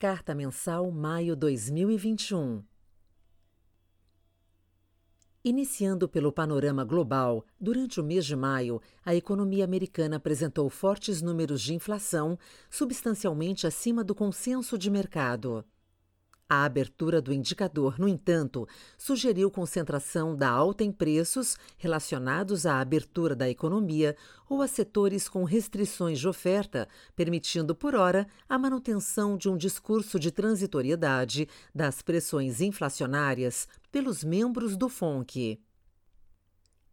Carta Mensal Maio 2021 Iniciando pelo panorama global, durante o mês de maio, a economia americana apresentou fortes números de inflação, substancialmente acima do consenso de mercado. A abertura do indicador, no entanto, sugeriu concentração da alta em preços relacionados à abertura da economia ou a setores com restrições de oferta, permitindo por hora a manutenção de um discurso de transitoriedade das pressões inflacionárias pelos membros do FONC.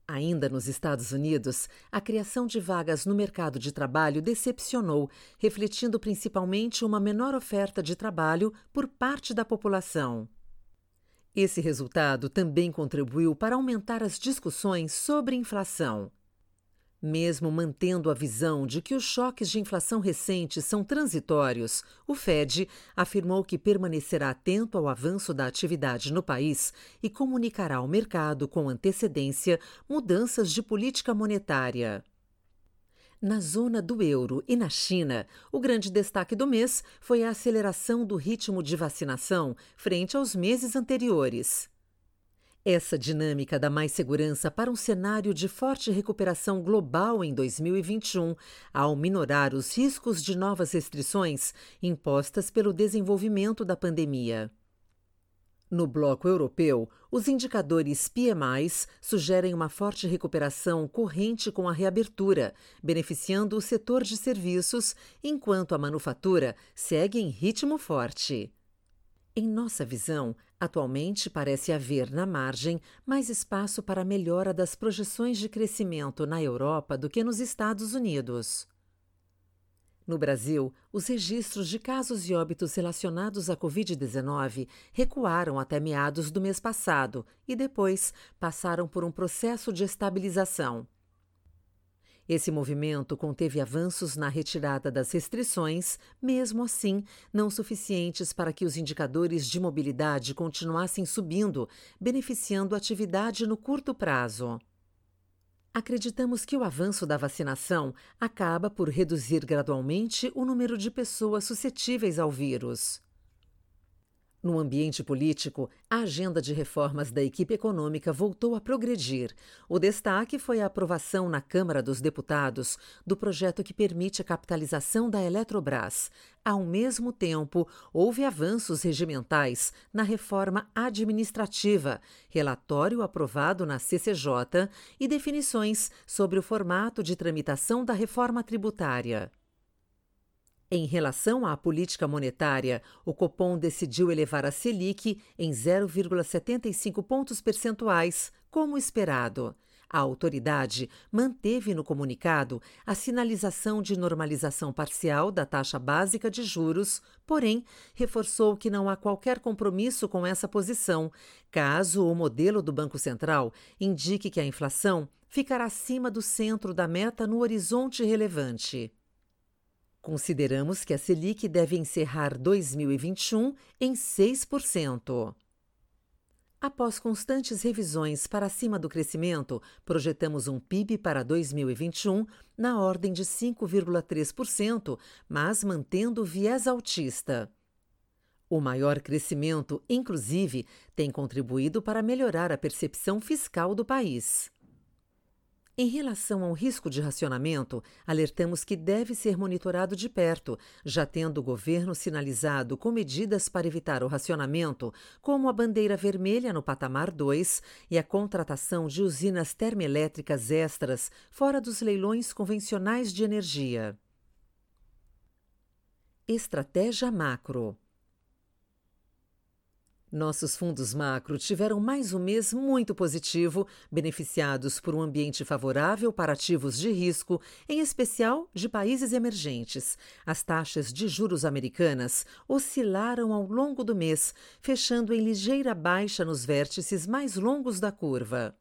Ainda nos Estados Unidos, a criação de vagas no mercado de trabalho decepcionou, refletindo principalmente uma menor oferta de trabalho por parte da população. Esse resultado também contribuiu para aumentar as discussões sobre inflação. Mesmo mantendo a visão de que os choques de inflação recentes são transitórios, o Fed afirmou que permanecerá atento ao avanço da atividade no país e comunicará ao mercado com antecedência mudanças de política monetária. Na zona do euro e na China, o grande destaque do mês foi a aceleração do ritmo de vacinação frente aos meses anteriores. Essa dinâmica dá mais segurança para um cenário de forte recuperação global em 2021, ao minorar os riscos de novas restrições impostas pelo desenvolvimento da pandemia. No bloco europeu, os indicadores PMI sugerem uma forte recuperação corrente com a reabertura, beneficiando o setor de serviços, enquanto a manufatura segue em ritmo forte. Em nossa visão, atualmente parece haver na margem mais espaço para a melhora das projeções de crescimento na Europa do que nos Estados Unidos. No Brasil, os registros de casos e óbitos relacionados à Covid-19 recuaram até meados do mês passado e depois passaram por um processo de estabilização. Esse movimento conteve avanços na retirada das restrições, mesmo assim, não suficientes para que os indicadores de mobilidade continuassem subindo, beneficiando a atividade no curto prazo. Acreditamos que o avanço da vacinação acaba por reduzir gradualmente o número de pessoas suscetíveis ao vírus. No ambiente político, a agenda de reformas da equipe econômica voltou a progredir. O destaque foi a aprovação na Câmara dos Deputados do projeto que permite a capitalização da Eletrobras. Ao mesmo tempo, houve avanços regimentais na reforma administrativa, relatório aprovado na CCJ e definições sobre o formato de tramitação da reforma tributária. Em relação à política monetária, o Copom decidiu elevar a Selic em 0,75 pontos percentuais, como esperado. A autoridade manteve no comunicado a sinalização de normalização parcial da taxa básica de juros, porém reforçou que não há qualquer compromisso com essa posição, caso o modelo do Banco Central indique que a inflação ficará acima do centro da meta no horizonte relevante. Consideramos que a Selic deve encerrar 2021 em 6%. Após constantes revisões para cima do crescimento, projetamos um PIB para 2021 na ordem de 5,3%, mas mantendo o viés altista. O maior crescimento, inclusive, tem contribuído para melhorar a percepção fiscal do país. Em relação ao risco de racionamento, alertamos que deve ser monitorado de perto, já tendo o governo sinalizado com medidas para evitar o racionamento, como a bandeira vermelha no patamar 2 e a contratação de usinas termoelétricas extras fora dos leilões convencionais de energia. Estratégia macro nossos fundos macro tiveram mais um mês muito positivo, beneficiados por um ambiente favorável para ativos de risco, em especial de países emergentes. As taxas de juros americanas oscilaram ao longo do mês, fechando em ligeira baixa nos vértices mais longos da curva.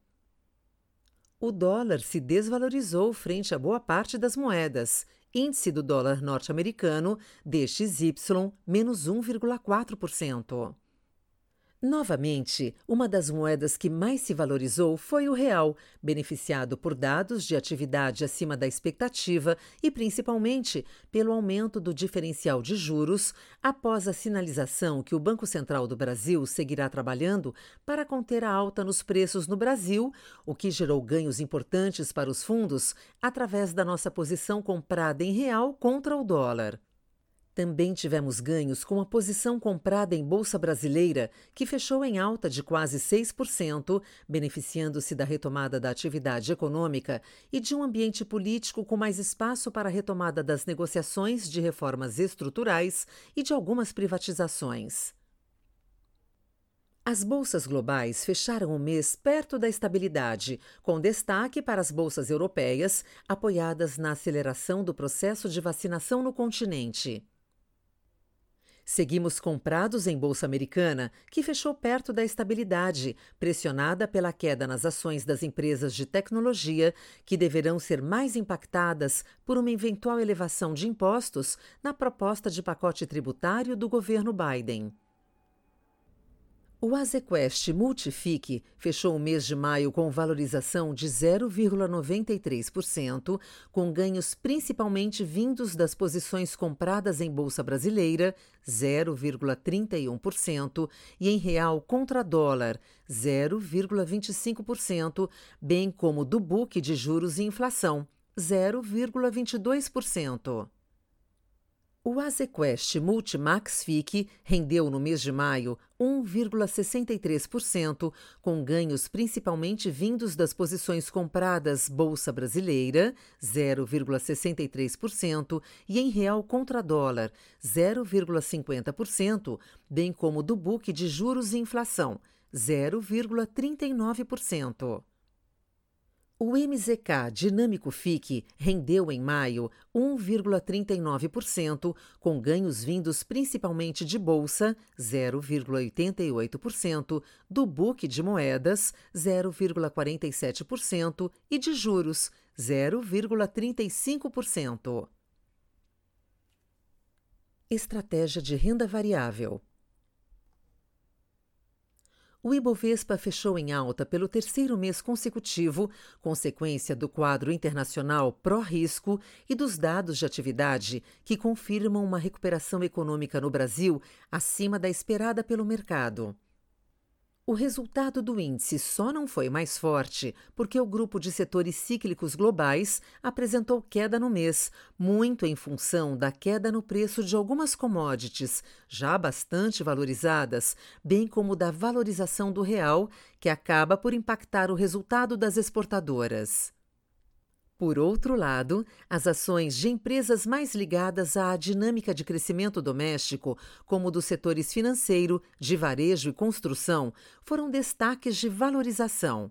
O dólar se desvalorizou frente a boa parte das moedas. Índice do dólar norte-americano, DXY, menos 1,4%. Novamente, uma das moedas que mais se valorizou foi o real, beneficiado por dados de atividade acima da expectativa e principalmente pelo aumento do diferencial de juros, após a sinalização que o Banco Central do Brasil seguirá trabalhando para conter a alta nos preços no Brasil, o que gerou ganhos importantes para os fundos através da nossa posição comprada em real contra o dólar. Também tivemos ganhos com a posição comprada em Bolsa Brasileira, que fechou em alta de quase 6%, beneficiando-se da retomada da atividade econômica e de um ambiente político com mais espaço para a retomada das negociações de reformas estruturais e de algumas privatizações. As bolsas globais fecharam o mês perto da estabilidade, com destaque para as bolsas europeias, apoiadas na aceleração do processo de vacinação no continente. Seguimos comprados em Bolsa Americana, que fechou perto da estabilidade, pressionada pela queda nas ações das empresas de tecnologia, que deverão ser mais impactadas por uma eventual elevação de impostos na proposta de pacote tributário do governo Biden. O Azequest Multific fechou o mês de maio com valorização de 0,93%, com ganhos principalmente vindos das posições compradas em bolsa brasileira, 0,31%, e em real contra dólar, 0,25%, bem como do book de juros e inflação, 0,22%. O Azequest Multimax FIC rendeu no mês de maio 1,63%, com ganhos principalmente vindos das posições compradas Bolsa Brasileira, 0,63%, e em real contra dólar, 0,50%, bem como do book de juros e inflação, 0,39%. O MZK Dinâmico FIC rendeu em maio 1,39%, com ganhos vindos principalmente de bolsa, 0,88%, do book de moedas, 0,47% e de juros, 0,35%. Estratégia de renda variável. O Ibovespa fechou em alta pelo terceiro mês consecutivo, consequência do quadro internacional pró-risco e dos dados de atividade que confirmam uma recuperação econômica no Brasil acima da esperada pelo mercado. O resultado do índice só não foi mais forte porque o grupo de setores cíclicos globais apresentou queda no mês, muito em função da queda no preço de algumas commodities, já bastante valorizadas, bem como da valorização do real, que acaba por impactar o resultado das exportadoras. Por outro lado, as ações de empresas mais ligadas à dinâmica de crescimento doméstico, como dos setores financeiro, de varejo e construção, foram destaques de valorização.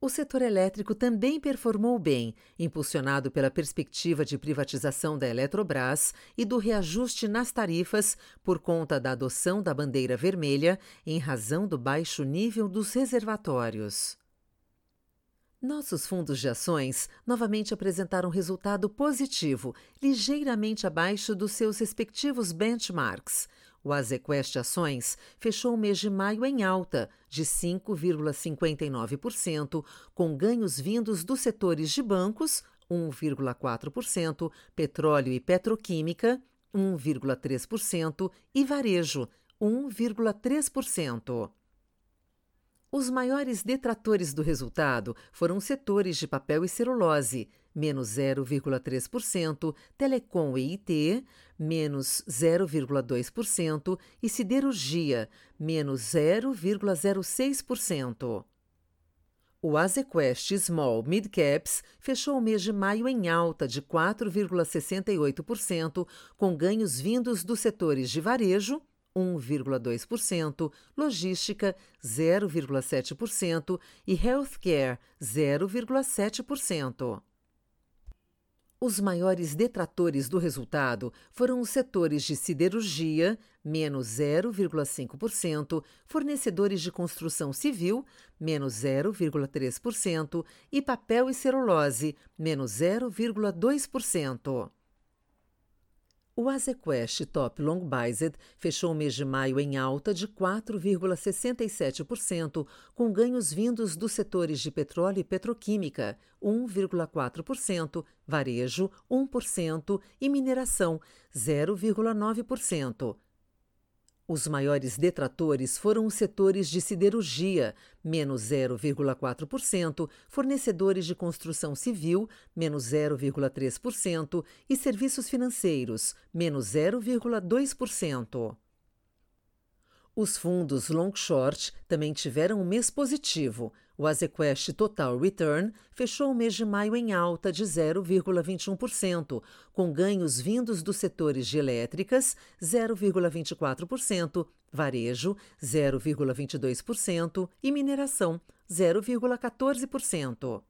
O setor elétrico também performou bem, impulsionado pela perspectiva de privatização da Eletrobras e do reajuste nas tarifas por conta da adoção da bandeira vermelha em razão do baixo nível dos reservatórios. Nossos fundos de ações novamente apresentaram resultado positivo, ligeiramente abaixo dos seus respectivos benchmarks. O Azequest Ações fechou o mês de maio em alta, de 5,59%, com ganhos vindos dos setores de bancos, 1,4%, petróleo e petroquímica, 1,3% e varejo, 1,3%. Os maiores detratores do resultado foram setores de papel e celulose, menos 0,3%, telecom e IT, menos 0,2% e siderurgia, menos 0,06%. O Azequest Small Mid Caps fechou o mês de maio em alta de 4,68%, com ganhos vindos dos setores de varejo, 1,2%, logística 0,7% e healthcare 0,7%. Os maiores detratores do resultado foram os setores de siderurgia, menos 0,5%, fornecedores de construção civil, menos 0,3%, e papel e celulose, menos 0,2%. O Azequest Top Long Bized fechou o mês de maio em alta de 4,67%, com ganhos vindos dos setores de petróleo e petroquímica, 1,4%, varejo, 1% e mineração, 0,9%. Os maiores detratores foram os setores de siderurgia, menos 0,4%, fornecedores de construção civil, menos 0,3%, e serviços financeiros, menos 0,2%. Os fundos long short também tiveram um mês positivo. O Azequest Total Return fechou o mês de maio em alta de 0,21%, com ganhos vindos dos setores de elétricas, 0,24%, varejo, 0,22% e mineração, 0,14%.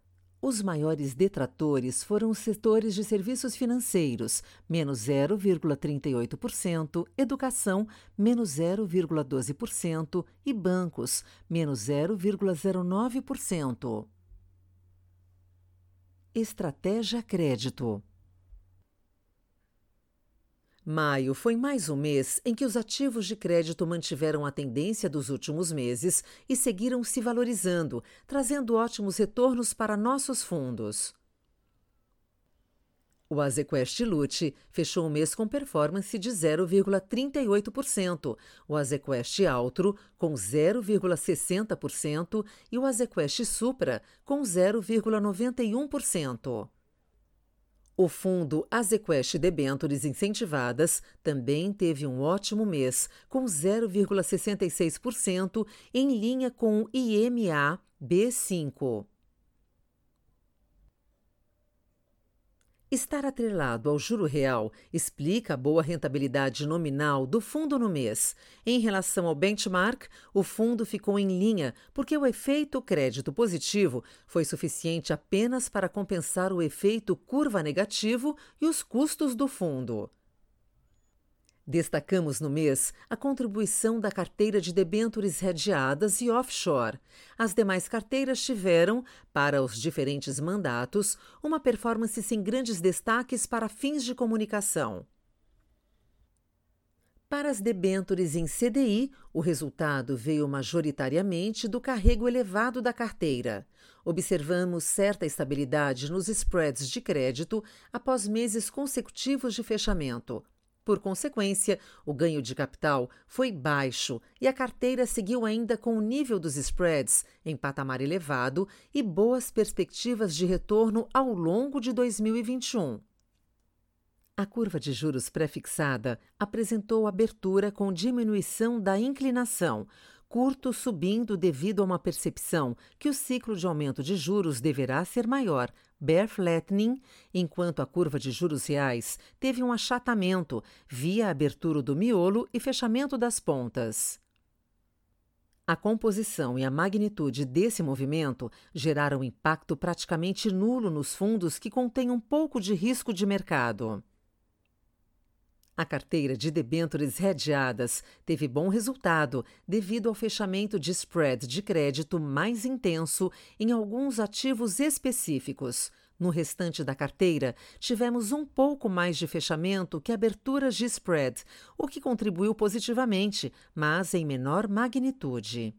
Os maiores detratores foram os setores de serviços financeiros, menos 0,38%, educação, menos 0,12% e bancos, menos 0,09%. Estratégia Crédito Maio foi mais um mês em que os ativos de crédito mantiveram a tendência dos últimos meses e seguiram se valorizando, trazendo ótimos retornos para nossos fundos. O Azequest Lute fechou o mês com performance de 0,38%, o Azequest Altro com 0,60% e o Azequest Supra com 0,91%. O fundo Azequest Debentures Incentivadas também teve um ótimo mês, com 0,66%, em linha com o IMA B5. Estar atrelado ao juro real explica a boa rentabilidade nominal do fundo no mês. Em relação ao benchmark, o fundo ficou em linha porque o efeito crédito positivo foi suficiente apenas para compensar o efeito curva negativo e os custos do fundo. Destacamos no mês a contribuição da carteira de debêntures redeadas e offshore. As demais carteiras tiveram, para os diferentes mandatos, uma performance sem grandes destaques para fins de comunicação. Para as debêntures em CDI, o resultado veio majoritariamente do carrego elevado da carteira. Observamos certa estabilidade nos spreads de crédito após meses consecutivos de fechamento, por consequência, o ganho de capital foi baixo e a carteira seguiu ainda com o nível dos spreads em patamar elevado e boas perspectivas de retorno ao longo de 2021. A curva de juros pré-fixada apresentou abertura com diminuição da inclinação, curto subindo devido a uma percepção que o ciclo de aumento de juros deverá ser maior, bear flattening, enquanto a curva de juros reais teve um achatamento via abertura do miolo e fechamento das pontas. A composição e a magnitude desse movimento geraram impacto praticamente nulo nos fundos que contêm um pouco de risco de mercado. A carteira de debêntures redeadas teve bom resultado devido ao fechamento de spread de crédito mais intenso em alguns ativos específicos. No restante da carteira, tivemos um pouco mais de fechamento que aberturas de spread, o que contribuiu positivamente, mas em menor magnitude.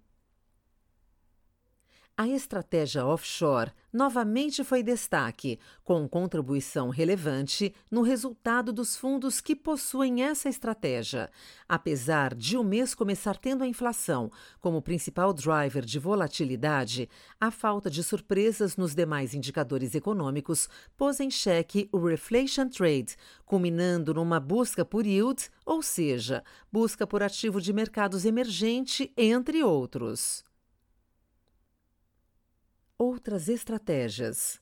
A estratégia offshore novamente foi destaque, com contribuição relevante no resultado dos fundos que possuem essa estratégia. Apesar de o mês começar tendo a inflação como principal driver de volatilidade, a falta de surpresas nos demais indicadores econômicos pôs em xeque o reflation trade, culminando numa busca por yield, ou seja, busca por ativo de mercados emergente, entre outros. Outras estratégias.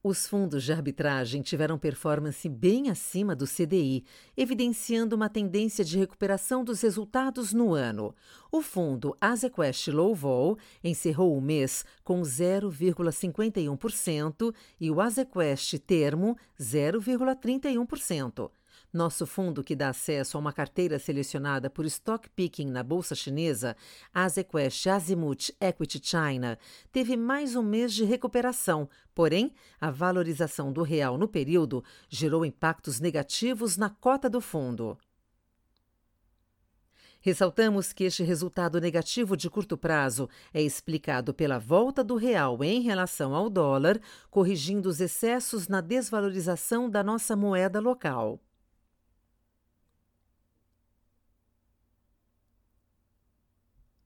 Os fundos de arbitragem tiveram performance bem acima do CDI, evidenciando uma tendência de recuperação dos resultados no ano. O fundo Azequest Low Vol encerrou o mês com 0,51% e o Azequest Termo 0,31%. Nosso fundo, que dá acesso a uma carteira selecionada por stock picking na bolsa chinesa, Azequest Azimuth Equity China, teve mais um mês de recuperação, porém, a valorização do real no período gerou impactos negativos na cota do fundo. Ressaltamos que este resultado negativo de curto prazo é explicado pela volta do real em relação ao dólar, corrigindo os excessos na desvalorização da nossa moeda local.